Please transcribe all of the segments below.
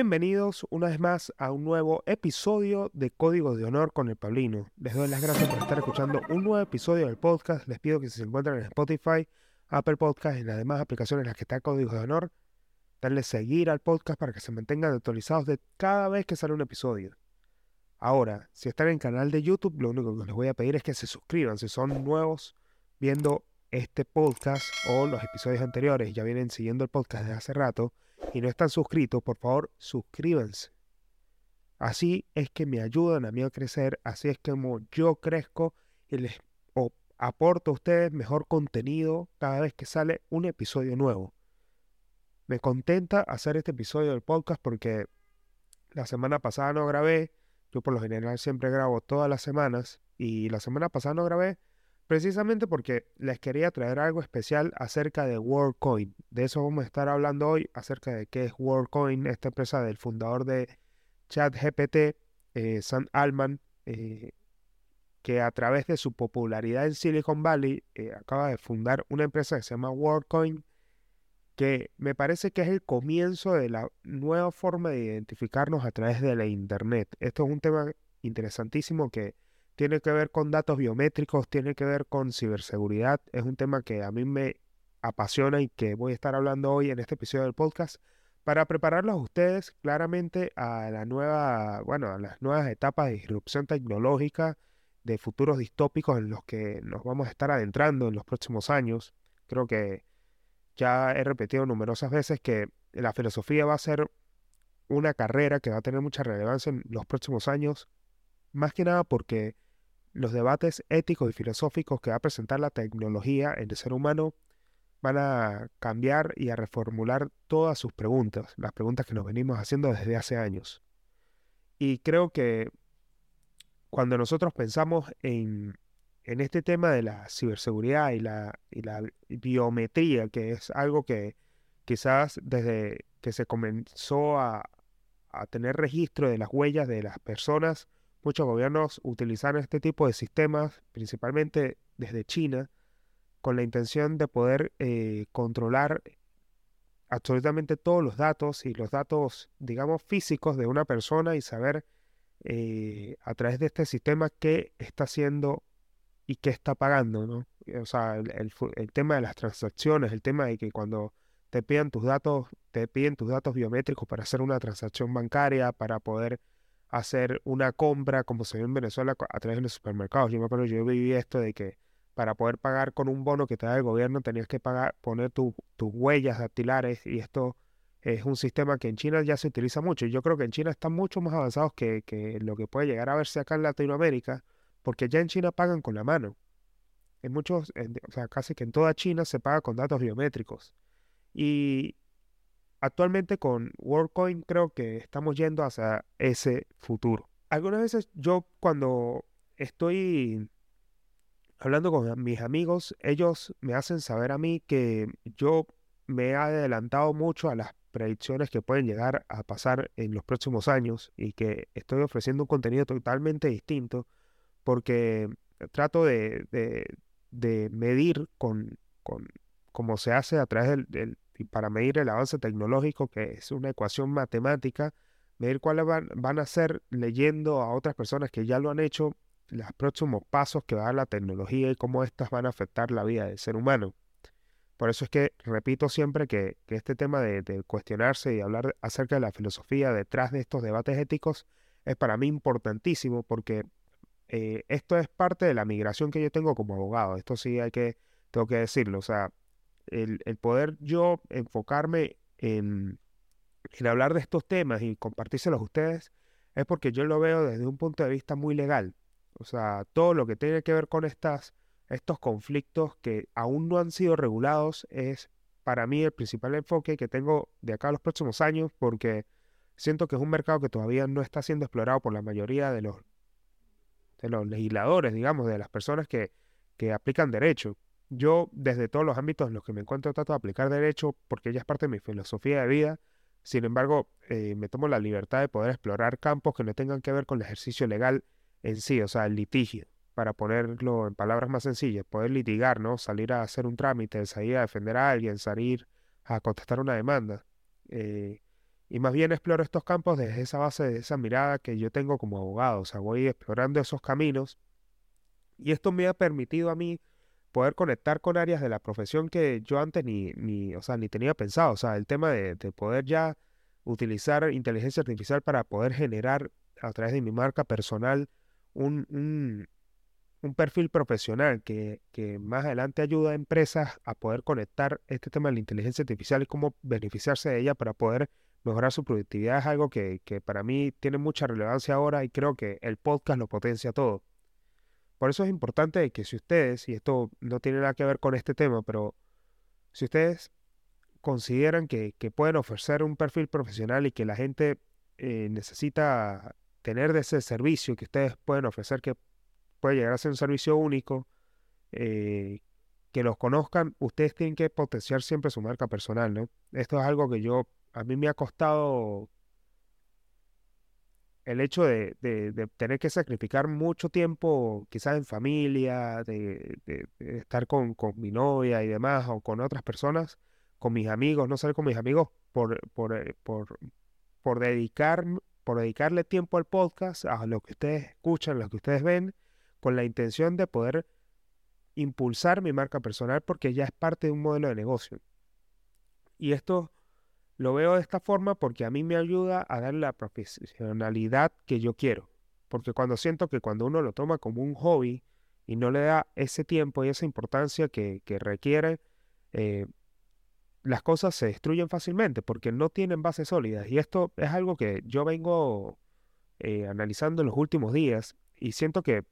Bienvenidos una vez más a un nuevo episodio de Código de Honor con el Pablino. Les doy las gracias por estar escuchando un nuevo episodio del podcast. Les pido que si se encuentran en Spotify, Apple Podcast y en las demás aplicaciones en las que está Código de Honor, denle seguir al podcast para que se mantengan actualizados de cada vez que sale un episodio. Ahora, si están en el canal de YouTube, lo único que les voy a pedir es que se suscriban si son nuevos viendo este podcast o los episodios anteriores, ya vienen siguiendo el podcast desde hace rato y no están suscritos, por favor, suscríbanse. Así es que me ayudan a mí a crecer, así es como yo crezco y les aporto a ustedes mejor contenido cada vez que sale un episodio nuevo. Me contenta hacer este episodio del podcast porque la semana pasada no grabé, yo por lo general siempre grabo todas las semanas y la semana pasada no grabé precisamente porque les quería traer algo especial acerca de WorldCoin. De eso vamos a estar hablando hoy, acerca de qué es WorldCoin, esta empresa del fundador de ChatGPT, eh, Sam Altman, eh, que a través de su popularidad en Silicon Valley eh, acaba de fundar una empresa que se llama WorldCoin, que me parece que es el comienzo de la nueva forma de identificarnos a través de la Internet. Esto es un tema interesantísimo que tiene que ver con datos biométricos, tiene que ver con ciberseguridad. Es un tema que a mí me apasiona y que voy a estar hablando hoy en este episodio del podcast para prepararlos a ustedes claramente a la nueva, bueno, a las nuevas etapas de disrupción tecnológica, de futuros distópicos en los que nos vamos a estar adentrando en los próximos años. Creo que ya he repetido numerosas veces que la filosofía va a ser una carrera que va a tener mucha relevancia en los próximos años, más que nada porque los debates éticos y filosóficos que va a presentar la tecnología en el ser humano van a cambiar y a reformular todas sus preguntas, las preguntas que nos venimos haciendo desde hace años. Y creo que cuando nosotros pensamos en, este tema de la ciberseguridad y la, y la biometría, que es algo que quizás desde que se comenzó a, a tener registro de las huellas de las personas, Muchos gobiernos utilizaron este tipo de sistemas, principalmente desde China, con la intención de poder eh, controlar absolutamente todos los datos y los datos, digamos, físicos de una persona y saber eh, a través de este sistema qué está haciendo y qué está pagando, ¿no? O sea, el, el, tema de las transacciones, el tema de que cuando te piden tus datos, te piden tus datos biométricos para hacer una transacción bancaria, para poder hacer una compra como se ve en Venezuela a través de los supermercados. Yo me acuerdo, yo viví esto de que para poder pagar con un bono que te da el gobierno tenías que pagar, poner tus huellas dactilares y esto es un sistema que en China ya se utiliza mucho. Yo creo que en China están mucho más avanzados que, que lo que puede llegar a verse acá en Latinoamérica, porque ya en China pagan con la mano. En muchos, o sea, casi que en toda China se paga con datos biométricos. Y, actualmente con WorldCoin creo que estamos yendo hacia ese futuro. Algunas veces yo cuando estoy hablando con mis amigos, ellos me hacen saber a mí que yo me he adelantado mucho a las predicciones que pueden llegar a pasar en los próximos años y que estoy ofreciendo un contenido totalmente distinto porque trato de, medir con, con, se hace a través del, y para medir el avance tecnológico, que es una ecuación matemática, medir cuáles van, a ser leyendo a otras personas que ya lo han hecho, los próximos pasos que va a dar la tecnología y cómo éstas van a afectar la vida del ser humano. Por eso es que repito siempre que, este tema de, cuestionarse y hablar acerca de la filosofía detrás de estos debates éticos es para mí importantísimo porque eh, esto es parte de la migración que yo tengo como abogado. Esto sí hay que, tengo que decirlo. O sea, el, poder yo enfocarme en, hablar de estos temas y compartírselos a ustedes es porque yo lo veo desde un punto de vista muy legal. O sea, todo lo que tiene que ver con estas, estos conflictos que aún no han sido regulados es para mí el principal enfoque que tengo de acá a los próximos años porque siento que es un mercado que todavía no está siendo explorado por la mayoría de los, de los legisladores, digamos, de las personas que, que aplican derecho. Yo, desde todos los ámbitos en los que me encuentro, trato de aplicar derecho porque ella es parte de mi filosofía de vida. Sin embargo, eh, me tomo la libertad de poder explorar campos que no tengan que ver con el ejercicio legal en sí, o sea, el litigio, para ponerlo en palabras más sencillas, poder litigar, ¿no? Salir a hacer un trámite, salir a defender a alguien, salir a contestar una demanda. Eh, y más bien exploro estos campos desde esa base, de esa mirada que yo tengo como abogado. O sea, voy explorando esos caminos y esto me ha permitido a mí poder conectar con áreas de la profesión que yo antes ni, ni, o sea, ni tenía pensado. O sea, el tema de, poder ya utilizar inteligencia artificial para poder generar a través de mi marca personal un, un, un perfil profesional que, que, más adelante ayuda a empresas a poder conectar este tema de la inteligencia artificial y cómo beneficiarse de ella para poder mejorar su productividad es algo que, que para mí tiene mucha relevancia ahora y creo que el podcast lo potencia todo. Por eso es importante que si ustedes, y esto no tiene nada que ver con este tema, pero si ustedes consideran que, pueden ofrecer un perfil profesional y que la gente eh, necesita tener de ese servicio que ustedes pueden ofrecer, que puede llegar a ser un servicio único, eh, que los conozcan, ustedes tienen que potenciar siempre su marca personal, ¿no? Esto es algo que yo, a mí me ha costado el hecho de, tener que sacrificar mucho tiempo, quizás en familia, de, estar con, mi novia y demás, o con otras personas, con mis amigos, no salir con mis amigos por, por, eh, por, por, dedicar, por dedicarle tiempo al podcast, a lo que ustedes escuchan, lo que ustedes ven, con la intención de poder impulsar mi marca personal porque ya es parte de un modelo de negocio. Y esto lo veo de esta forma porque a mí me ayuda a dar la profesionalidad que yo quiero. Porque cuando siento que cuando uno lo toma como un hobby y no le da ese tiempo y esa importancia que, requiere, eh, las cosas se destruyen fácilmente porque no tienen bases sólidas. Y esto es algo que yo vengo eh, analizando en los últimos días y siento que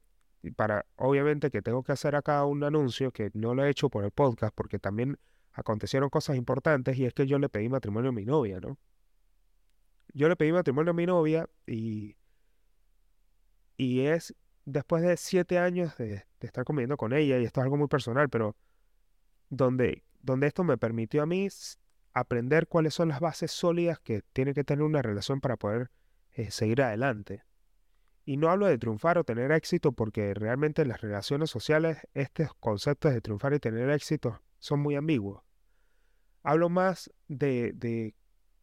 para, obviamente que tengo que hacer acá un anuncio que no lo he hecho por el podcast porque también acontecieron cosas importantes y es que yo le pedí matrimonio a mi novia, ¿no? Yo le pedí matrimonio a mi novia y, y es después de siete años de, estar comiendo con ella, y esto es algo muy personal, pero donde, donde esto me permitió a mí aprender cuáles son las bases sólidas que tiene que tener una relación para poder eh, seguir adelante. Y no hablo de triunfar o tener éxito porque realmente en las relaciones sociales estos conceptos de triunfar y tener éxito son muy ambiguos. Hablo más de,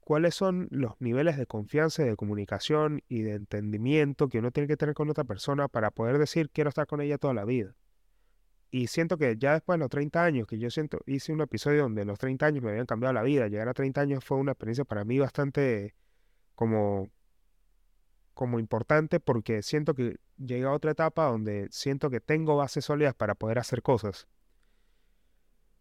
cuáles son los niveles de confianza, de comunicación y de entendimiento que uno tiene que tener con otra persona para poder decir quiero estar con ella toda la vida. Y siento que ya después de los 30 años, que yo siento, hice un episodio donde los 30 años me habían cambiado la vida, llegar a 30 años fue una experiencia para mí bastante como, como importante porque siento que llegué a otra etapa donde siento que tengo bases sólidas para poder hacer cosas.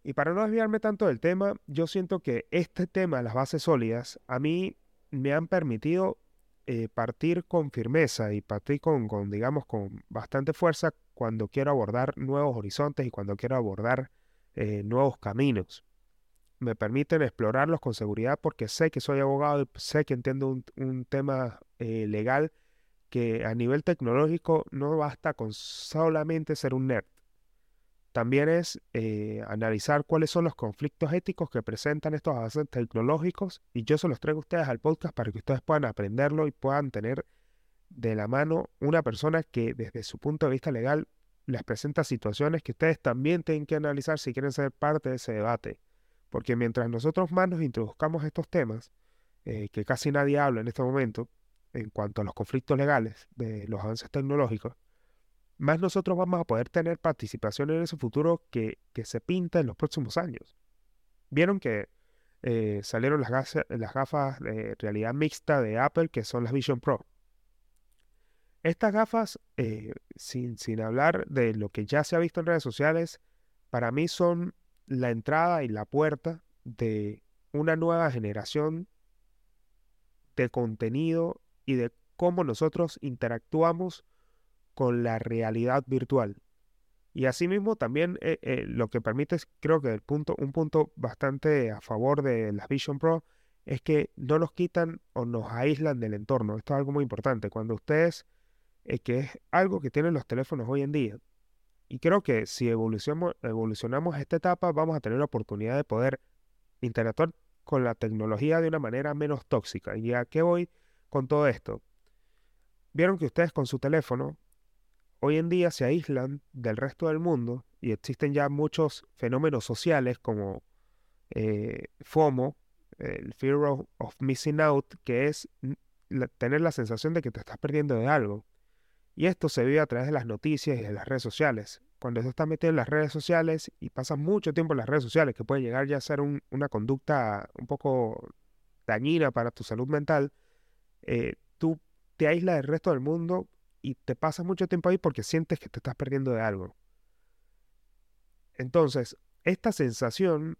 Y para no desviarme tanto del tema, yo siento que este tema, las bases sólidas, a mí me han permitido eh, partir con firmeza y partir con, digamos, con bastante fuerza cuando quiero abordar nuevos horizontes y cuando quiero abordar eh, nuevos caminos. Me permiten explorarlos con seguridad porque sé que soy abogado y sé que entiendo un, un tema eh, legal que a nivel tecnológico no basta con solamente ser un nerd. También es eh, analizar cuáles son los conflictos éticos que presentan estos avances tecnológicos y yo se los traigo a ustedes al podcast para que ustedes puedan aprenderlo y puedan tener de la mano una persona que desde su punto de vista legal les presenta situaciones que ustedes también tienen que analizar si quieren ser parte de ese debate. Porque mientras nosotros más nos introduzcamos estos temas, eh, que casi nadie habla en este momento, en cuanto a los conflictos legales de los avances tecnológicos, más nosotros vamos a poder tener participación en ese futuro que, se pinta en los próximos años. Vieron que eh, salieron las, gafas, las gafas de realidad mixta de Apple, que son las Vision Pro. Estas gafas, eh, sin, sin hablar de lo que ya se ha visto en redes sociales, para mí son la entrada y la puerta de una nueva generación de contenido y de cómo nosotros interactuamos con la realidad virtual. Y asimismo también eh, eh, lo que permite, creo que el punto, un punto bastante a favor de las Vision Pro es que no nos quitan o nos aíslan del entorno. Esto es algo muy importante. Cuando ustedes, eh, que es algo que tienen los teléfonos hoy en día, y creo que si evolucionamos, evolucionamos esta etapa, vamos a tener la oportunidad de poder interactuar con la tecnología de una manera menos tóxica. ¿Y a qué voy con todo esto? Vieron que ustedes con su teléfono hoy en día se aíslan del resto del mundo y existen ya muchos fenómenos sociales como eh, FOMO, el fear of, missing out, que es tener la sensación de que te estás perdiendo de algo. Y esto se vive a través de las noticias y de las redes sociales. Cuando tú estás metido en las redes sociales y pasas mucho tiempo en las redes sociales, que puede llegar ya a ser una conducta un poco dañina para tu salud mental, eh, tú te aíslas del resto del mundo y te pasas mucho tiempo ahí porque sientes que te estás perdiendo de algo. Entonces, esta sensación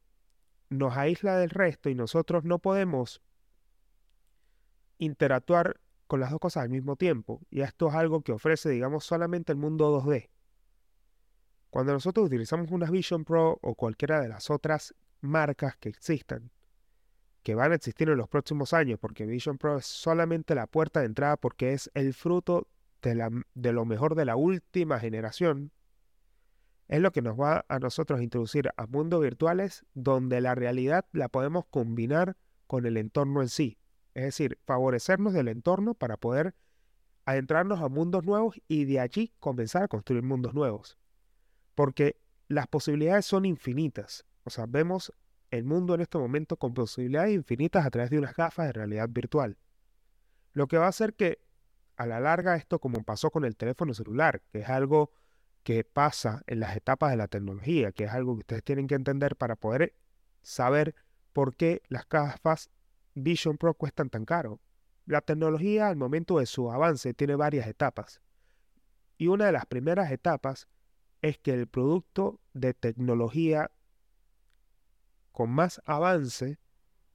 nos aísla del resto y nosotros no podemos interactuar con las dos cosas al mismo tiempo. Y esto es algo que ofrece, digamos, solamente el mundo 2D. Cuando nosotros utilizamos una Vision Pro o cualquiera de las otras marcas que existan, que van a existir en los próximos años, porque Vision Pro es solamente la puerta de entrada porque es el fruto de, lo mejor de la última generación, es lo que nos va a nosotros introducir a mundos virtuales donde la realidad la podemos combinar con el entorno en sí. Es decir, favorecernos del entorno para poder adentrarnos a mundos nuevos y de allí comenzar a construir mundos nuevos. Porque las posibilidades son infinitas. O sea, vemos el mundo en este momento con posibilidades infinitas a través de unas gafas de realidad virtual. Lo que va a hacer que a la larga esto como pasó con el teléfono celular, que es algo que pasa en las etapas de la tecnología, que es algo que ustedes tienen que entender para poder saber por qué las gafas Vision Pro cuestan tan caro. La tecnología al momento de su avance tiene varias etapas. Y una de las primeras etapas es que el producto de tecnología con más avance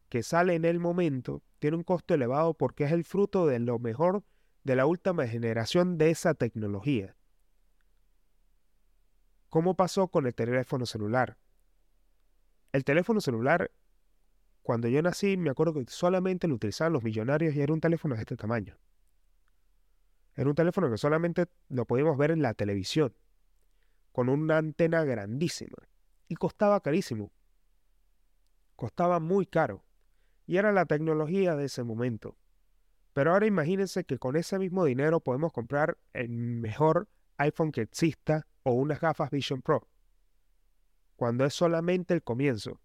que sale en el momento tiene un costo elevado porque es el fruto de lo mejor de la última generación de esa tecnología. ¿Cómo pasó con el teléfono celular? El teléfono celular, cuando yo nací, me acuerdo que solamente lo utilizaban los millonarios y era un teléfono de este tamaño. Era un teléfono que solamente lo podíamos ver en la televisión, con una antena grandísima. Y costaba carísimo. Costaba muy caro. Y era la tecnología de ese momento. Pero ahora imagínense que con ese mismo dinero podemos comprar el mejor iPhone que exista o unas gafas Vision Pro, cuando es solamente el comienzo.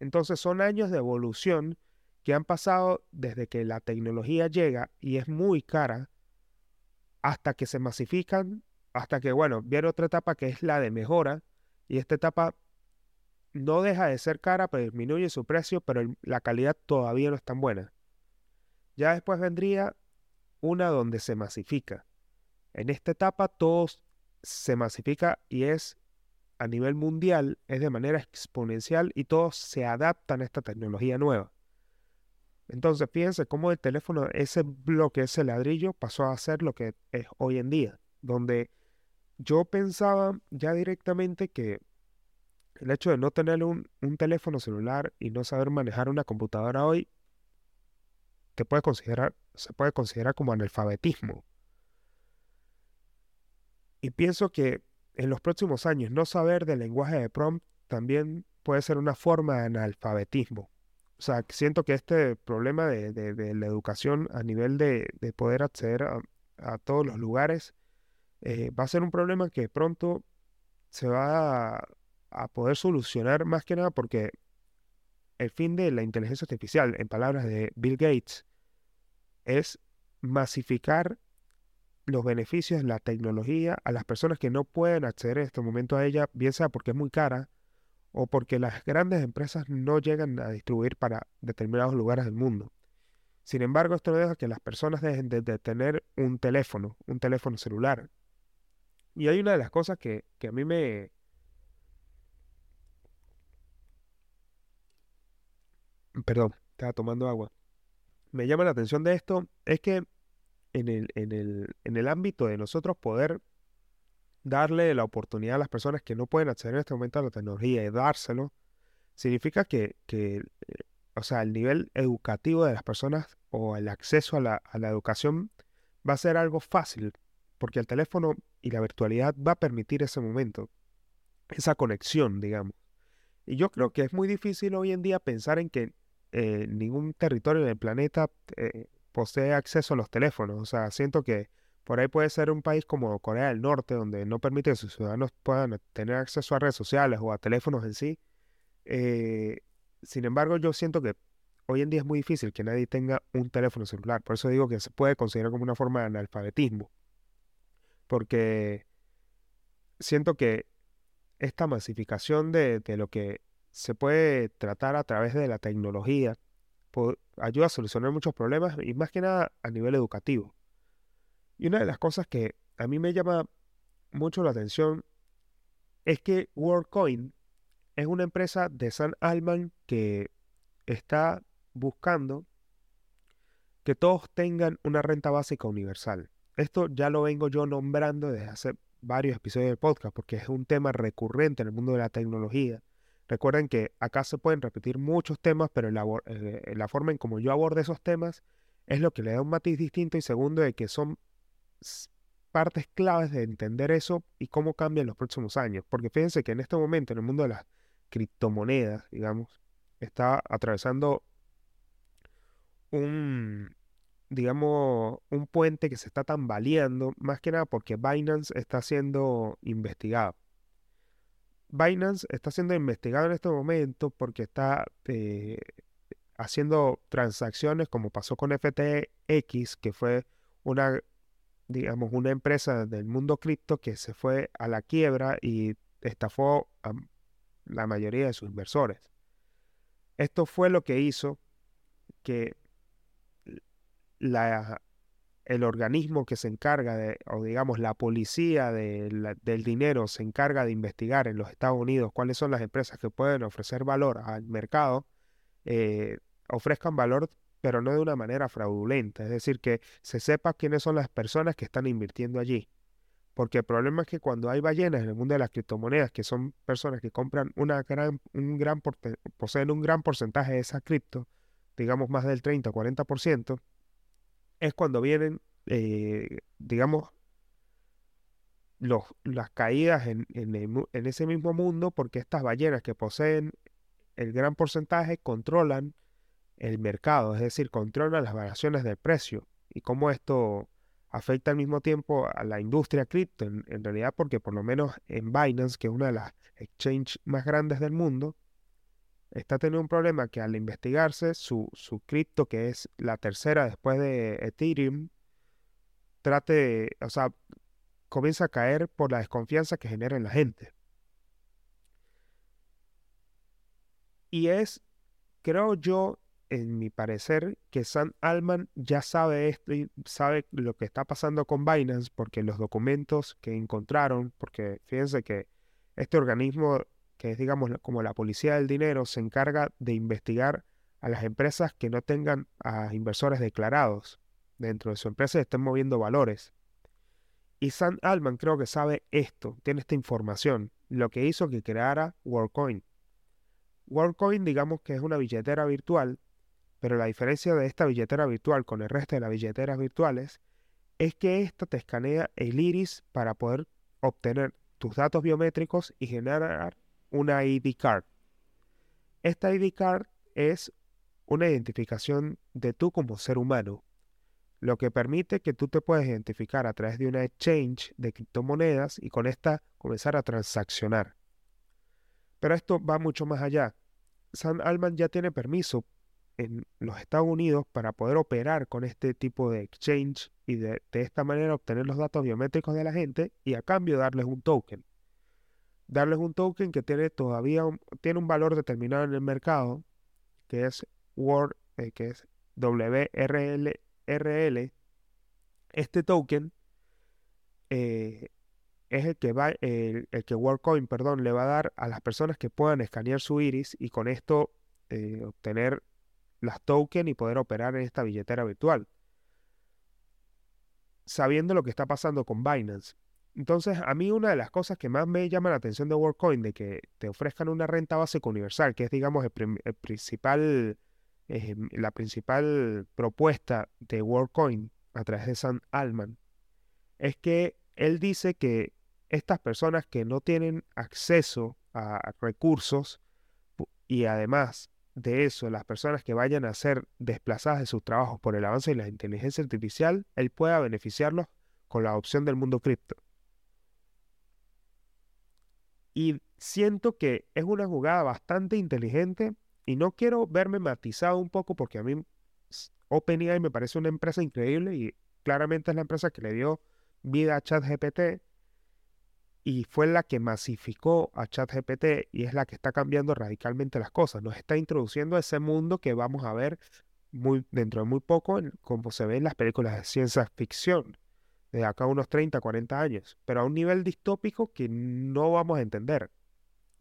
Entonces son años de evolución que han pasado desde que la tecnología llega y es muy cara hasta que se masifican, hasta que, bueno, viene otra etapa que es la de mejora y esta etapa no deja de ser cara, pero disminuye su precio, pero la calidad todavía no es tan buena. Ya después vendría una donde se masifica. En esta etapa todos se masifica y es a nivel mundial, es de manera exponencial y todos se adaptan a esta tecnología nueva. Entonces, fíjense cómo el teléfono, ese bloque, ese ladrillo, pasó a ser lo que es hoy en día, donde yo pensaba ya directamente que el hecho de no tener un, un teléfono celular y no saber manejar una computadora hoy, te puede considerar, se puede considerar como analfabetismo. Y pienso que en los próximos años no saber del lenguaje de prompt también puede ser una forma de analfabetismo. O sea, siento que este problema de, la educación a nivel de, poder acceder a, todos los lugares eh, va a ser un problema que pronto se va a, a, poder solucionar más que nada porque el fin de la inteligencia artificial, en palabras de Bill Gates, es masificar los beneficios de la tecnología a las personas que no pueden acceder en este momento a ella, bien sea porque es muy cara o porque las grandes empresas no llegan a distribuir para determinados lugares del mundo. Sin embargo, esto no deja que las personas dejen de, tener un teléfono, un teléfono celular. Y hay una de las cosas que, que a mí me... Perdón, estaba tomando agua. Me llama la atención de esto, es que en el, en el, en el ámbito de nosotros poder darle la oportunidad a las personas que no pueden acceder en este momento a la tecnología y dárselo, significa que, que eh, o sea, el nivel educativo de las personas o el acceso a la, a la educación va a ser algo fácil, porque el teléfono y la virtualidad va a permitir ese momento, esa conexión, digamos. Y yo creo que es muy difícil hoy en día pensar en que eh, ningún territorio del planeta eh, posee acceso a los teléfonos. O sea, siento que por ahí puede ser un país como Corea del Norte, donde no permite que sus ciudadanos puedan tener acceso a redes sociales o a teléfonos en sí. Eh, sin embargo, yo siento que hoy en día es muy difícil que nadie tenga un teléfono celular. Por eso digo que se puede considerar como una forma de analfabetismo. Porque siento que esta masificación de, lo que se puede tratar a través de la tecnología ayuda a solucionar muchos problemas y más que nada a nivel educativo. Y una de las cosas que a mí me llama mucho la atención es que WorldCoin es una empresa de San Alman que está buscando que todos tengan una renta básica universal. Esto ya lo vengo yo nombrando desde hace varios episodios del podcast porque es un tema recurrente en el mundo de la tecnología. Recuerden que acá se pueden repetir muchos temas, pero la, eh, la forma en como yo abordo esos temas es lo que le da un matiz distinto y segundo de que son partes claves de entender eso y cómo cambian los próximos años. Porque fíjense que en este momento, en el mundo de las criptomonedas, digamos, está atravesando un, digamos, un puente que se está tambaleando, más que nada porque Binance está siendo investigado. Binance está siendo investigado en este momento porque está eh, haciendo transacciones como pasó con FTX, que fue una digamos, una empresa del mundo cripto que se fue a la quiebra y estafó a la mayoría de sus inversores. Esto fue lo que hizo que la, el organismo que se encarga de, o digamos, la policía del dinero se encarga de investigar en los Estados Unidos cuáles son las empresas que pueden ofrecer valor al mercado, eh, ofrezcan valor pero no de una manera fraudulenta, es decir, que se sepa quiénes son las personas que están invirtiendo allí. Porque el problema es que cuando hay ballenas en el mundo de las criptomonedas, que son personas que compran una gran, un gran, poseen un gran porcentaje de esa cripto, digamos más del 30 o 40%, es cuando vienen, eh, digamos, los, las caídas en, en ese mismo mundo, porque estas ballenas que poseen el gran porcentaje controlan el mercado, es decir, controla las variaciones del precio y cómo esto afecta al mismo tiempo a la industria cripto, en, realidad porque por lo menos en Binance, que es una de las exchanges más grandes del mundo, está teniendo un problema que al investigarse su, su cripto, que es la tercera después de Ethereum, trate, o sea, comienza a caer por la desconfianza que genera en la gente. Y es, creo yo, en mi parecer, que San Alman ya sabe esto y sabe lo que está pasando con Binance, porque los documentos que encontraron, porque fíjense que este organismo, que es digamos como la policía del dinero, se encarga de investigar a las empresas que no tengan a inversores declarados dentro de su empresa y estén moviendo valores. Y San Alman creo que sabe esto, tiene esta información, lo que hizo que creara WorldCoin. WorldCoin digamos que es una billetera virtual pero la diferencia de esta billetera virtual con el resto de las billeteras virtuales es que esta te escanea el iris para poder obtener tus datos biométricos y generar una ID card. Esta ID card es una identificación de tú como ser humano, lo que permite que tú te puedas identificar a través de una exchange de criptomonedas y con esta comenzar a transaccionar. Pero esto va mucho más allá. San Alman ya tiene permiso en los Estados Unidos para poder operar con este tipo de exchange y de, esta manera obtener los datos biométricos de la gente y a cambio darles un token. Darles un token que tiene todavía un, tiene un valor determinado en el mercado, que es Word, eh, que es WRL. Este token eh, es el que va, el, que WorldCoin, perdón, le va a dar a las personas que puedan escanear su iris y con esto eh, obtener las tokens y poder operar en esta billetera virtual. Sabiendo lo que está pasando con Binance. Entonces, a mí una de las cosas que más me llama la atención de WorldCoin, de que te ofrezcan una renta básica universal, que es, digamos, el, principal, eh, la principal propuesta de WorldCoin a través de San Alman, es que él dice que estas personas que no tienen acceso a recursos y además de eso, las personas que vayan a ser desplazadas de sus trabajos por el avance de la inteligencia artificial, él pueda beneficiarlos con la opción del mundo cripto. Y siento que es una jugada bastante inteligente y no quiero verme matizado un poco porque a mí OpenAI me parece una empresa increíble y claramente es la empresa que le dio vida a ChatGPT y fue la que masificó a ChatGPT y es la que está cambiando radicalmente las cosas. Nos está introduciendo a ese mundo que vamos a ver muy, dentro de muy poco, como se ve en las películas de ciencia ficción, de acá a unos 30, 40 años, pero a un nivel distópico que no vamos a entender.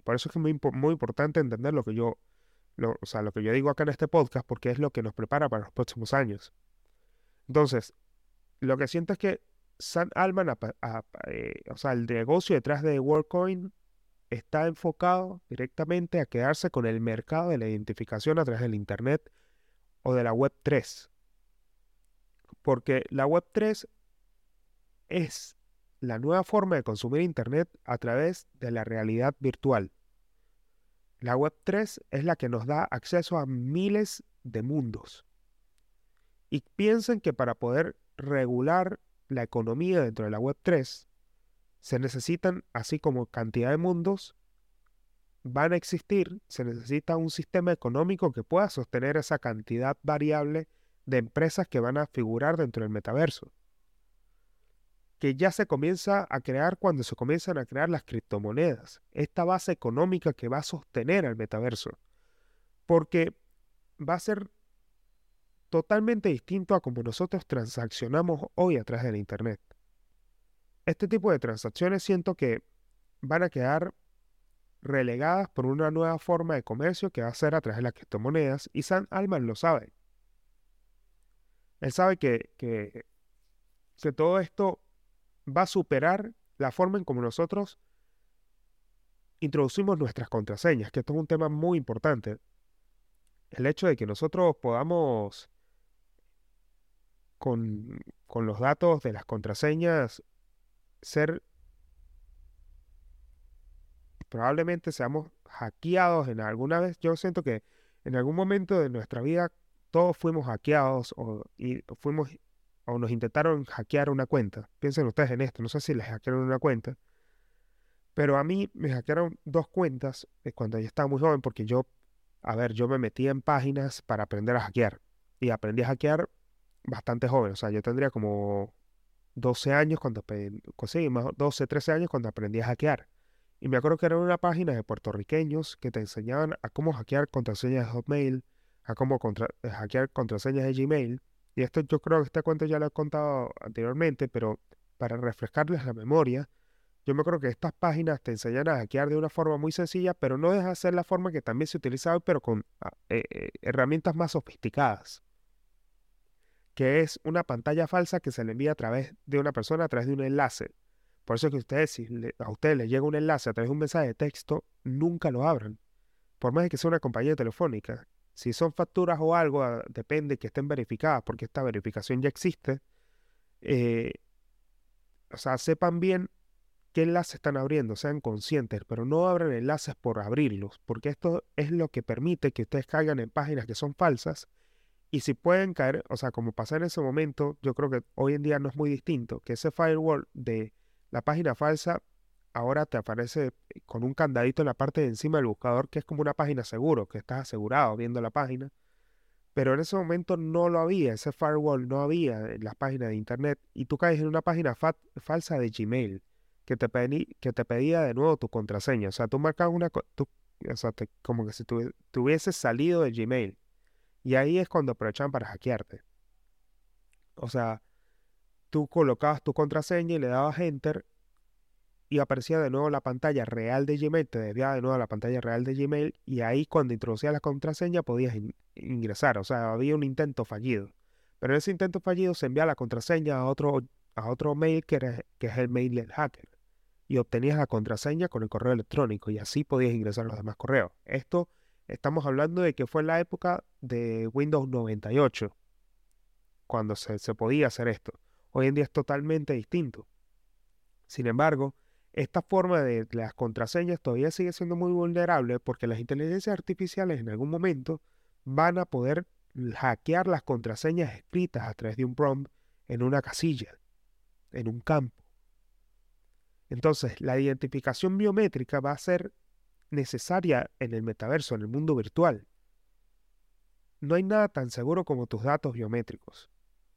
Por eso es que es muy, importante entender lo que yo o sea, lo que yo digo acá en este podcast, porque es lo que nos prepara para los próximos años. Entonces, lo que siento es que San Alman, eh, o sea, el negocio detrás de WorldCoin está enfocado directamente a quedarse con el mercado de la identificación a través del Internet o de la Web 3. Porque la Web 3 es la nueva forma de consumir Internet a través de la realidad virtual. La Web 3 es la que nos da acceso a miles de mundos. Y piensen que para poder regular la economía dentro de la Web 3, se necesitan, así como cantidad de mundos, van a existir, se necesita un sistema económico que pueda sostener esa cantidad variable de empresas que van a figurar dentro del metaverso que ya se comienza a crear cuando se comienzan a crear las criptomonedas, esta base económica que va a sostener al metaverso, porque va a ser totalmente distinto a como nosotros transaccionamos hoy a través del Internet. Este tipo de transacciones siento que van a quedar relegadas por una nueva forma de comercio que va a ser a través de las criptomonedas y San Alman lo sabe. Él sabe que, que, que todo esto va a superar la forma en como nosotros introducimos nuestras contraseñas, que esto es un tema muy importante. El hecho de que nosotros podamos con, con los datos de las contraseñas ser probablemente seamos hackeados en alguna vez. Yo siento que en algún momento de nuestra vida todos fuimos hackeados o y fuimos o nos intentaron hackear una cuenta. Piensen ustedes en esto, no sé si les hackearon una cuenta, pero a mí me hackearon dos cuentas eh, cuando yo estaba muy joven porque yo, a ver, yo me metí en páginas para aprender a hackear y aprendí a hackear bastante joven, o sea, yo tendría como 12 años cuando, sí, más 12, 13 años cuando aprendí a hackear. Y me acuerdo que era una página de puertorriqueños que te enseñaban a cómo hackear contraseñas de Hotmail, a cómo eh, hackear contraseñas de Gmail y esto yo creo que este cuento ya lo he contado anteriormente, pero para refrescarles la memoria, yo me acuerdo que estas páginas te enseñan a hackear de una forma muy sencilla, pero no deja de ser la forma que también se utilizaba, pero con ah, eh, eh, herramientas más sofisticadas, que es una pantalla falsa que se le envía a través de una persona, a través de un enlace. Por eso es que ustedes, si a ustedes les llega un enlace a través de un mensaje de texto, nunca lo abran. Por más que sea una compañía telefónica. Si son facturas o algo, ah, depende que estén verificadas, porque esta verificación ya existe. Eh, o sea, sepan bien qué enlaces están abriendo, sean conscientes, pero no abran enlaces por abrirlos, porque esto es lo que permite que ustedes caigan en páginas que son falsas. Y si pueden caer, o sea, como pasó en ese momento, yo creo que hoy en día no es muy distinto, que ese firewall de la página falsa ahora te aparece con un candadito en la parte de encima del buscador, que es como una página seguro, que estás asegurado viendo la página. Pero en ese momento no lo había, ese firewall no había en las páginas de internet. Y tú caes en una página falsa de Gmail que te, que te pedía de nuevo tu contraseña. O sea, tú marcas una. o sea, como que si tú, hubieses salido de Gmail. Y ahí es cuando aprovechan para hackearte. O sea, tú colocabas tu contraseña y le dabas enter y aparecía de nuevo la pantalla real de Gmail, te desviaba de nuevo a la pantalla real de Gmail y ahí cuando introducías la contraseña podías ingresar, o sea, había un intento fallido. Pero en ese intento fallido se envía la contraseña a otro, a otro mail que, que es el mail del hacker y obtenías la contraseña con el correo electrónico y así podías ingresar los demás correos. Esto estamos hablando de que fue en la época de Windows 98 cuando se, se podía hacer esto. Hoy en día es totalmente distinto. Sin embargo, esta forma de las contraseñas todavía sigue siendo muy vulnerable porque las inteligencias artificiales en algún momento van a poder hackear las contraseñas escritas a través de un prompt en una casilla, en un campo. Entonces, la identificación biométrica va a ser necesaria en el metaverso, en el mundo virtual. no hay nada tan seguro como tus datos biométricos.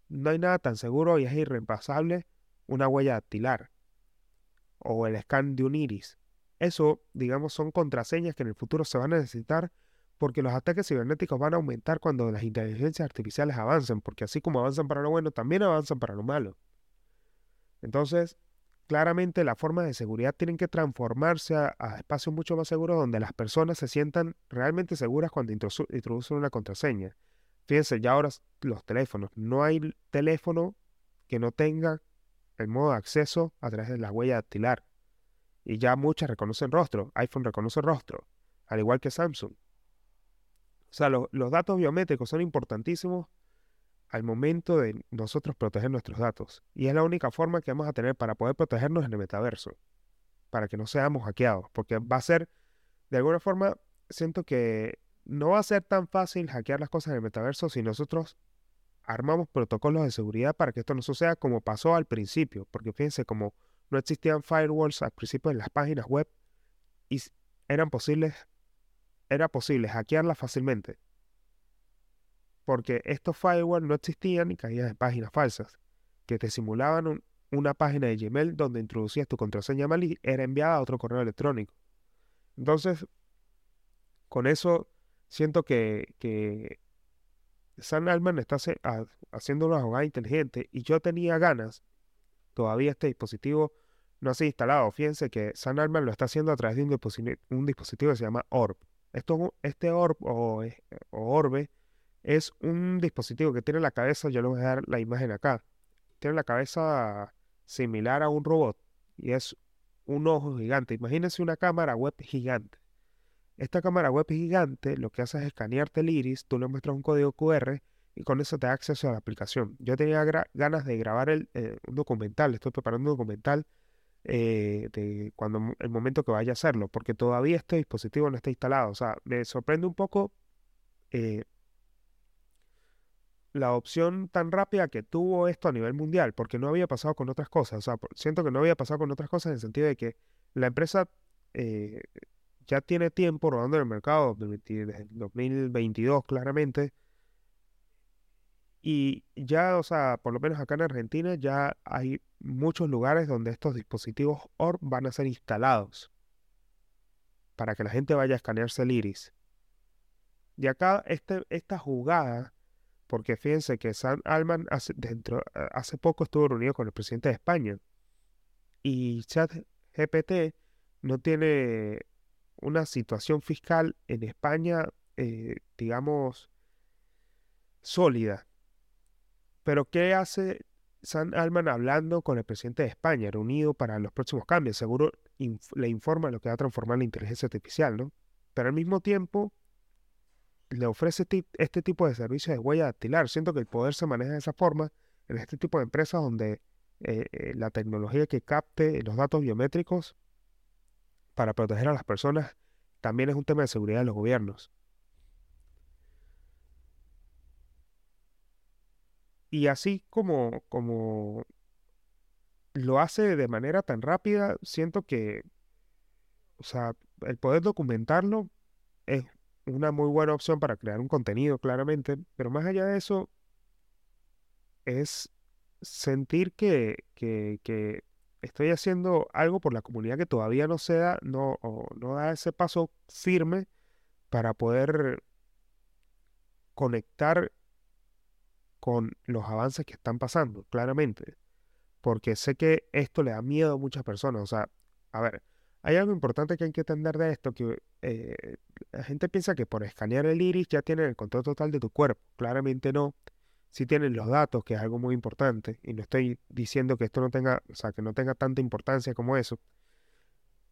No hay nada tan seguro y es irreemplazable una huella dactilar o el scan de un iris. Eso, digamos, son contraseñas que en el futuro se van a necesitar porque los ataques cibernéticos van a aumentar cuando las inteligencias artificiales avancen, porque así como avanzan para lo bueno, también avanzan para lo malo. Entonces, claramente la forma de seguridad tienen que transformarse a, espacios mucho más seguros donde las personas se sientan realmente seguras cuando introducen una contraseña. Fíjense, ya ahora los teléfonos, no hay teléfono que no tenga el modo de acceso a través de la huella dactilar. Y ya muchas reconocen rostro. iPhone reconoce rostro, al igual que Samsung. O sea, los datos biométricos son importantísimos al momento de nosotros proteger nuestros datos. Y es la única forma que vamos a tener para poder protegernos en el metaverso. Para que no seamos hackeados. Porque va a ser, de alguna forma, siento que no va a ser tan fácil hackear las cosas en el metaverso si nosotros armamos protocolos de seguridad para que esto no suceda como pasó al principio, porque fíjense, como no existían firewalls al principio en las páginas web y eran posibles, era posible hackearlas fácilmente, porque estos firewalls no existían y caían en páginas falsas, que te simulaban una página de Gmail donde introducías tu contraseña mal y era enviada a otro correo electrónico. Entonces, con eso siento que, que San Alman está haciendo una jugada inteligente y yo tenía ganas, todavía este dispositivo no ha instalado. Fíjense que San Alman lo está haciendo a través de un, dispositivo que se llama Orb. Esto, este Orb o, Orbe es un dispositivo que tiene la cabeza, yo les voy a dar la imagen acá, tiene la cabeza similar a un robot y es un ojo gigante. Imagínense una cámara web gigante. Esta cámara web gigante lo que hace es escanearte el iris, tú le muestras un código QR y con eso te da acceso a la aplicación. Yo tenía ganas de grabar el, eh, un documental, estoy preparando un documental eh, cuando el momento que vaya a hacerlo, porque todavía este dispositivo no está instalado. O sea, me sorprende un poco eh, la opción tan rápida que tuvo esto a nivel mundial, porque no había pasado con otras cosas. O sea, siento que no había pasado con otras cosas en el sentido de que la empresa ya tiene tiempo rodando en el mercado, desde el 2022 claramente. Y ya, o sea, por lo menos acá en Argentina ya hay muchos lugares donde estos dispositivos ORB van a ser instalados para que la gente vaya a escanearse el iris. Y acá este, esta jugada, porque fíjense que San Alman hace, dentro, hace poco estuvo reunido con el presidente de España y ChatGPT no tiene una situación fiscal en España, eh, digamos, sólida. Pero ¿qué hace San Alman hablando con el presidente de España, reunido para los próximos cambios? Seguro le informa lo que va a transformar la inteligencia artificial, ¿no? Pero al mismo tiempo le ofrece este tipo de servicios de huella dactilar. Siento que el poder se maneja de esa forma en este tipo de empresas donde eh, eh, la tecnología que capte los datos biométricos para proteger a las personas también es un tema de seguridad de los gobiernos. Y así como, como lo hace de manera tan rápida, siento que, o sea, el poder documentarlo es una muy buena opción para crear un contenido, claramente, pero más allá de eso, es sentir que, que, que estoy haciendo algo por la comunidad que todavía no se da, no, no da ese paso firme para poder conectar con los avances que están pasando, claramente. Porque sé que esto le da miedo a muchas personas. O sea, a ver, hay algo importante que hay que entender de esto, que eh, la gente piensa que por escanear el iris ya tienen el control total de tu cuerpo. Claramente no si tienen los datos, que es algo muy importante, y no estoy diciendo que esto no tenga, o sea, que no tenga tanta importancia como eso,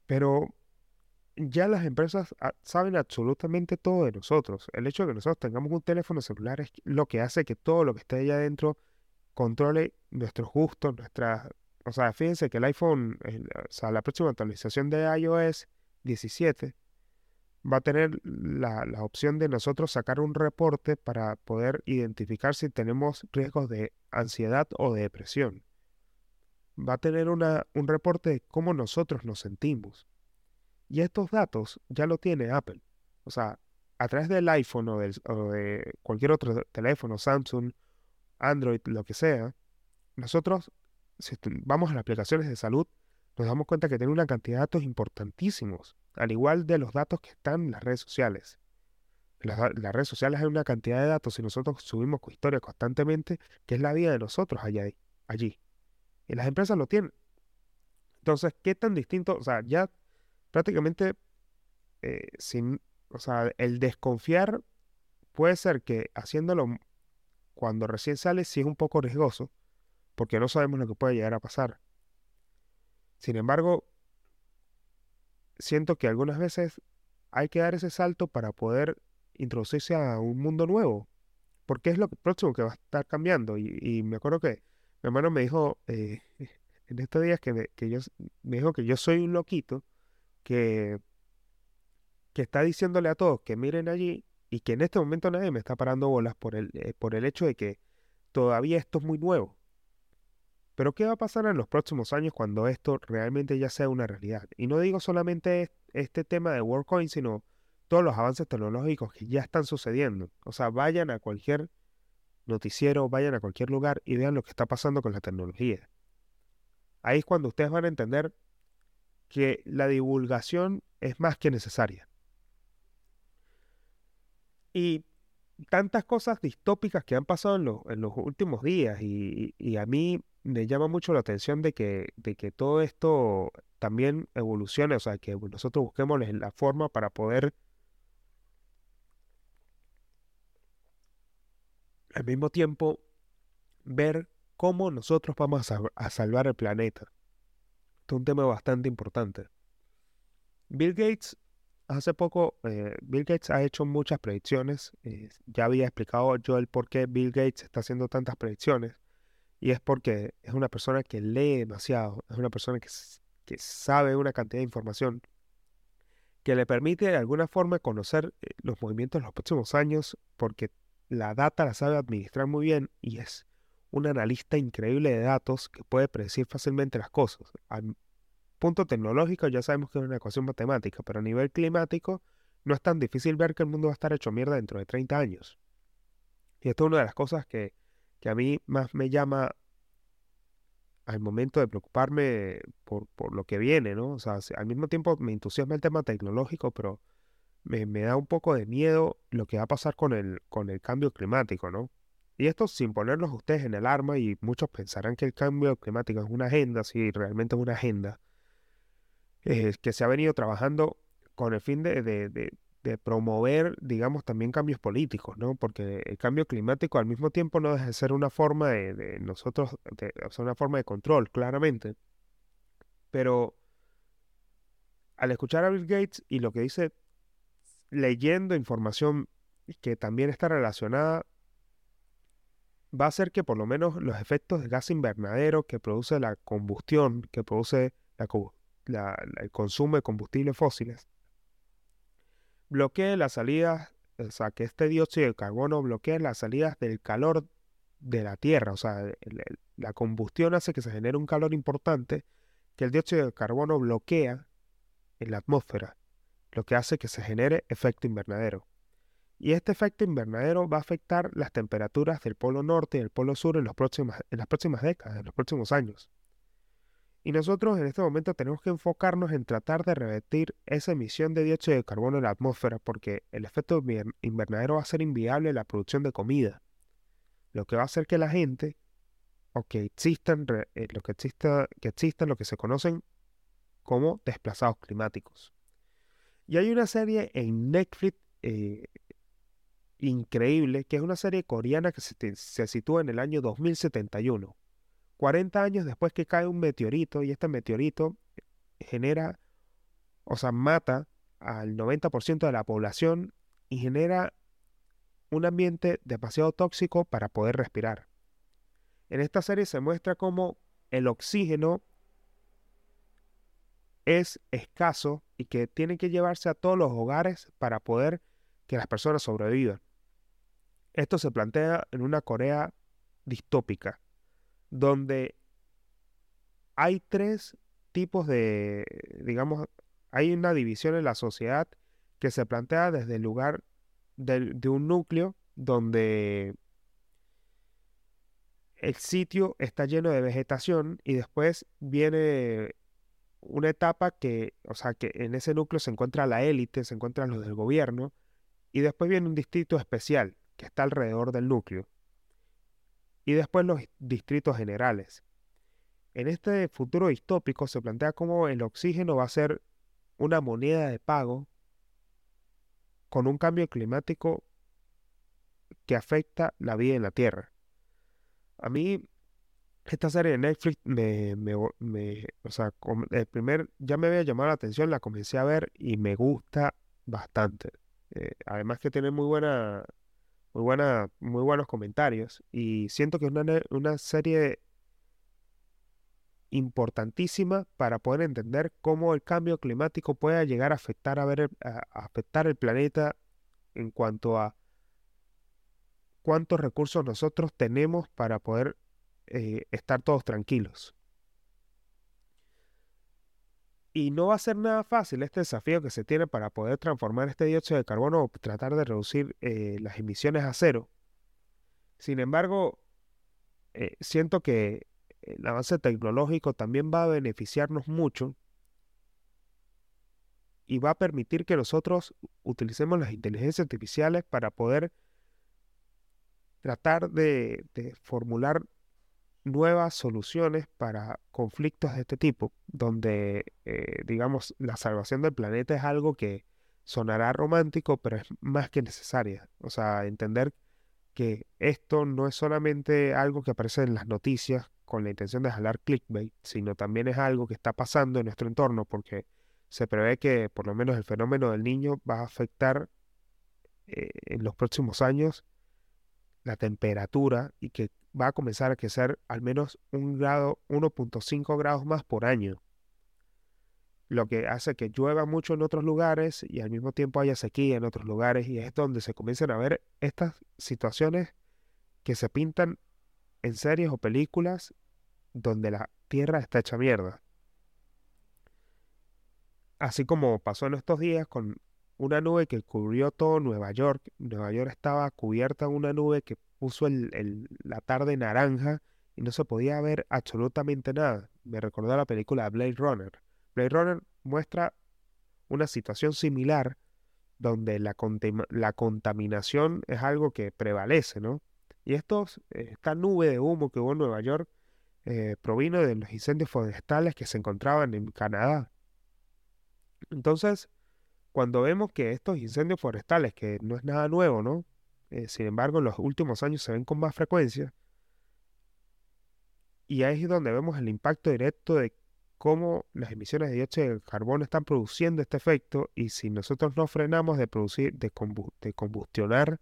pero ya las empresas ah, saben absolutamente todo de nosotros. El hecho de que nosotros tengamos un teléfono celular es lo que hace que todo lo que esté ahí adentro controle nuestros gustos, nuestras... O sea, fíjense que el iPhone, o sea, la próxima actualización de iOS 17 va a tener la, opción de nosotros sacar un reporte para poder identificar si tenemos riesgos de ansiedad o de depresión. Va a tener una, un reporte de cómo nosotros nos sentimos. Y estos datos ya lo tiene Apple. O sea, a través del iPhone o, de cualquier otro teléfono, Samsung, Android, lo que sea, nosotros, si vamos a las aplicaciones de salud, nos damos cuenta que tiene una cantidad de datos importantísimos, al igual de los datos que están en las redes sociales. En las, redes sociales hay una cantidad de datos y nosotros subimos historia constantemente, que es la vida de nosotros allá, allí. Y las empresas lo tienen. Entonces, ¿qué tan distinto? O sea, ya prácticamente eh, sin, o sea, el desconfiar puede ser que haciéndolo cuando recién sale sí es un poco riesgoso, porque no sabemos lo que puede llegar a pasar. Sin embargo, siento que algunas veces hay que dar ese salto para poder introducirse a un mundo nuevo, porque es lo próximo que va a estar cambiando. Y, me acuerdo que mi hermano me dijo eh, en estos días que, que yo, me dijo que yo soy un loquito que que está diciéndole a todos que miren allí y que en este momento nadie me está parando bolas por el, eh, por el hecho de que todavía esto es muy nuevo. Pero ¿qué va a pasar en los próximos años cuando esto realmente ya sea una realidad? Y no digo solamente este tema de WorldCoin, sino todos los avances tecnológicos que ya están sucediendo. O sea, vayan a cualquier noticiero, vayan a cualquier lugar y vean lo que está pasando con la tecnología. Ahí es cuando ustedes van a entender que la divulgación es más que necesaria. Y tantas cosas distópicas que han pasado en, los últimos días y, a mí me llama mucho la atención de que, de que todo esto también evolucione, o sea, que nosotros busquemos la forma para poder al mismo tiempo ver cómo nosotros vamos a, a salvar el planeta. Esto es un tema bastante importante. Bill Gates hace poco eh, Bill Gates ha hecho muchas predicciones. Eh, ya había explicado yo el por qué Bill Gates está haciendo tantas predicciones. Y es porque es una persona que lee demasiado, es una persona que, que sabe una cantidad de información que le permite de alguna forma conocer eh, los movimientos de los próximos años porque la data la sabe administrar muy bien y es un analista increíble de datos que puede predecir fácilmente las cosas punto tecnológico ya sabemos que es una ecuación matemática, pero a nivel climático no es tan difícil ver que el mundo va a estar hecho mierda dentro de 30 años. Y esto es una de las cosas que, que a mí más me llama al momento de preocuparme por, por, lo que viene, ¿no? O sea, al mismo tiempo me entusiasma el tema tecnológico, pero me, me, da un poco de miedo lo que va a pasar con el, con el cambio climático, ¿no? Y esto sin ponerlos ustedes en el arma y muchos pensarán que el cambio climático es una agenda, sí, realmente es una agenda. Eh, que se ha venido trabajando con el fin de, promover, digamos, también cambios políticos, ¿no? Porque el cambio climático al mismo tiempo no deja de ser una forma de, nosotros, una forma de control, claramente. Pero al escuchar a Bill Gates y lo que dice, leyendo información que también está relacionada, va a hacer que por lo menos los efectos de gas invernadero que produce la combustión, que produce la, el consumo de combustibles fósiles, bloquee las salidas, o sea, que este dióxido de carbono bloquee las salidas del calor de la Tierra, o sea, la combustión hace que se genere un calor importante que el dióxido de carbono bloquea en la atmósfera, lo que hace que se genere efecto invernadero. Y este efecto invernadero va a afectar las temperaturas del polo norte y del polo sur en, los en las próximas décadas, en los próximos años. Y nosotros en este momento tenemos que enfocarnos en tratar de revertir esa emisión de dióxido de carbono en la atmósfera porque el efecto invernadero va a ser inviable la producción de comida. Lo que va a hacer que la gente, o que existan, eh, lo que exista, que existan lo que se conocen como desplazados climáticos. Y hay una serie en Netflix eh, increíble, que es una serie coreana que se sitúa en el año 2071. 40 años después que cae un meteorito y este meteorito genera, o sea, mata al 90% de la población y genera un ambiente demasiado tóxico para poder respirar. En esta serie se muestra cómo el oxígeno es escaso y que tiene que llevarse a todos los hogares para poder que las personas sobrevivan. Esto se plantea en una Corea distópica, donde hay tres tipos de, digamos, hay una división en la sociedad que se plantea desde el lugar de un núcleo donde el sitio está lleno de vegetación y después viene una etapa que, o sea, que en ese núcleo se encuentra la élite, se encuentran los del gobierno, y después viene un distrito especial que está alrededor del núcleo, y después los distritos generales. En este futuro distópico se plantea cómo el oxígeno va a ser una moneda de pago con un cambio climático que afecta la vida en la Tierra. A mí, esta serie de Netflix me, o sea, el primer, ya me había llamado la atención, la comencé a ver y me gusta bastante. Eh, además que tiene muy buena, muy buena, muy buenos comentarios y siento que es una, una serie importantísima para poder entender cómo el cambio climático puede llegar a afectar, a, ver, a afectar el planeta en cuanto a cuántos recursos nosotros tenemos para poder eh, estar todos tranquilos. Y no va a ser nada fácil este desafío que se tiene para poder transformar este dióxido de carbono o tratar de reducir eh, las emisiones a cero. Sin embargo, eh, siento que el avance tecnológico también va a beneficiarnos mucho y va a permitir que nosotros utilicemos las inteligencias artificiales para poder tratar de, formular nuevas soluciones para conflictos de este tipo, donde, eh, digamos, la salvación del planeta es algo que sonará romántico, pero es más que necesaria. O sea, entender que esto no es solamente algo que aparece en las noticias con la intención de jalar clickbait, sino también es algo que está pasando en nuestro entorno, porque se prevé que por lo menos el fenómeno del niño va a afectar eh, en los próximos años la temperatura y que va a comenzar a crecer al menos un grado, 1.5 grados más por año. Lo que hace que llueva mucho en otros lugares y al mismo tiempo haya sequía en otros lugares y es donde se comienzan a ver estas situaciones que se pintan en series o películas donde la tierra está hecha mierda. Así como pasó en estos días con una nube que cubrió todo Nueva York. Nueva York estaba cubierta en una nube que puso el, la tarde naranja y no se podía ver absolutamente nada. Me recordó la película Blade Runner. Blade Runner muestra una situación similar donde la, la contaminación es algo que prevalece, ¿no? Y estos, esta nube de humo que hubo en Nueva York eh, provino de los incendios forestales que se encontraban en Canadá. Entonces, cuando vemos que estos incendios forestales, que no es nada nuevo, ¿no? Eh, sin embargo, en los últimos años se ven con más frecuencia. Y ahí es donde vemos el impacto directo de cómo las emisiones de dióxido de carbono están produciendo este efecto y si nosotros no frenamos de producir, de, combustionar,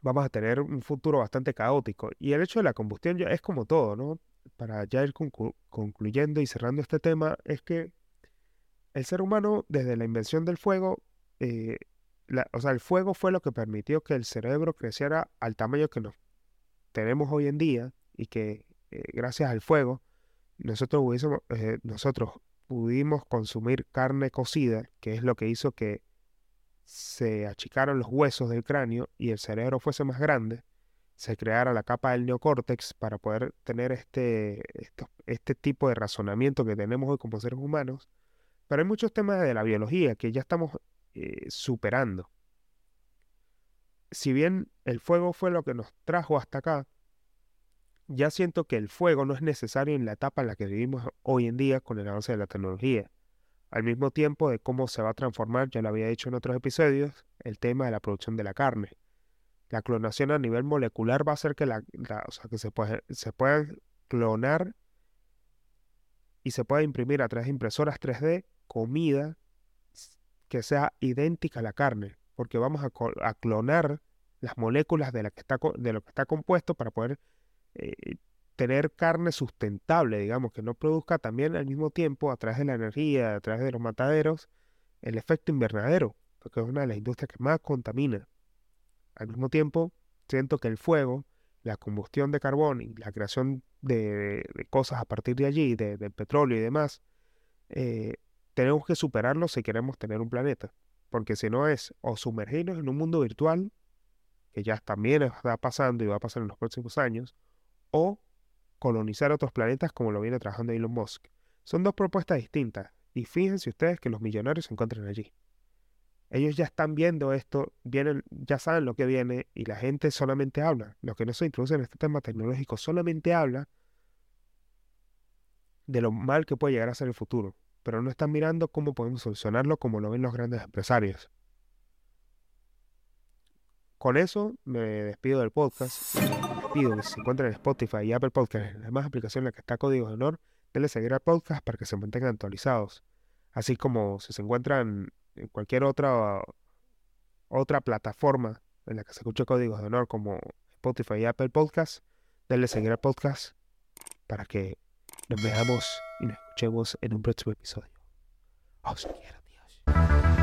vamos a tener un futuro bastante caótico. Y el hecho de la combustión ya es como todo, ¿no? Para ya ir concluyendo y cerrando este tema, es que el ser humano, desde la invención del fuego, eh, o sea, el fuego fue lo que permitió que el cerebro creciera al tamaño que nos tenemos hoy en día y que eh, gracias al fuego nosotros, eh, nosotros pudimos consumir carne cocida, que es lo que hizo que se achicaron los huesos del cráneo y el cerebro fuese más grande, se creara la capa del neocórtex para poder tener este, este tipo de razonamiento que tenemos hoy como seres humanos. Pero hay muchos temas de la biología que ya estamos eh, superando. Si bien el fuego fue lo que nos trajo hasta acá, ya siento que el fuego no es necesario en la etapa en la que vivimos hoy en día con el avance de la tecnología. Al mismo tiempo de cómo se va a transformar, ya lo había dicho en otros episodios, el tema de la producción de la carne. La clonación a nivel molecular va a hacer que, la, que se, puede, se clonar y se pueda imprimir a través de impresoras 3D comida que sea idéntica a la carne, porque vamos a, clonar las moléculas de, que está, de lo que está compuesto para poder eh, tener carne sustentable, digamos, que no produzca también al mismo tiempo, a través de la energía, a través de los mataderos, el efecto invernadero, porque es una de las industrias que más contamina. Al mismo tiempo, siento que el fuego, la combustión de carbón y la creación de, cosas a partir de allí, de, petróleo y demás, eh, tenemos que superarlo si queremos tener un planeta. porque si no es o sumergirnos en un mundo virtual, que ya también está pasando y va a pasar en los próximos años, o colonizar otros planetas como lo viene trabajando Elon Musk. Son dos propuestas distintas y fíjense ustedes que los millonarios se encuentran allí. Ellos ya están viendo esto, vienen, ya saben lo que viene y la gente solamente habla. Los que no se introducen en este tema tecnológico solamente habla de lo mal que puede llegar a ser el futuro, pero no están mirando cómo podemos solucionarlo como lo ven los grandes empresarios. Con eso me despido del podcast. Les pido que si se encuentran en Spotify y Apple Podcast, en las demás aplicaciones en las que está Código de Honor, denle seguir al podcast para que se mantengan actualizados. Así como si se encuentran en cualquier otra, otra plataforma en la que se escucha Códigos de Honor como Spotify y Apple Podcast, denle seguir al podcast para que nos veamos y escuchemos en un próximo episodio. ¡Oh, Os quiero, Dios.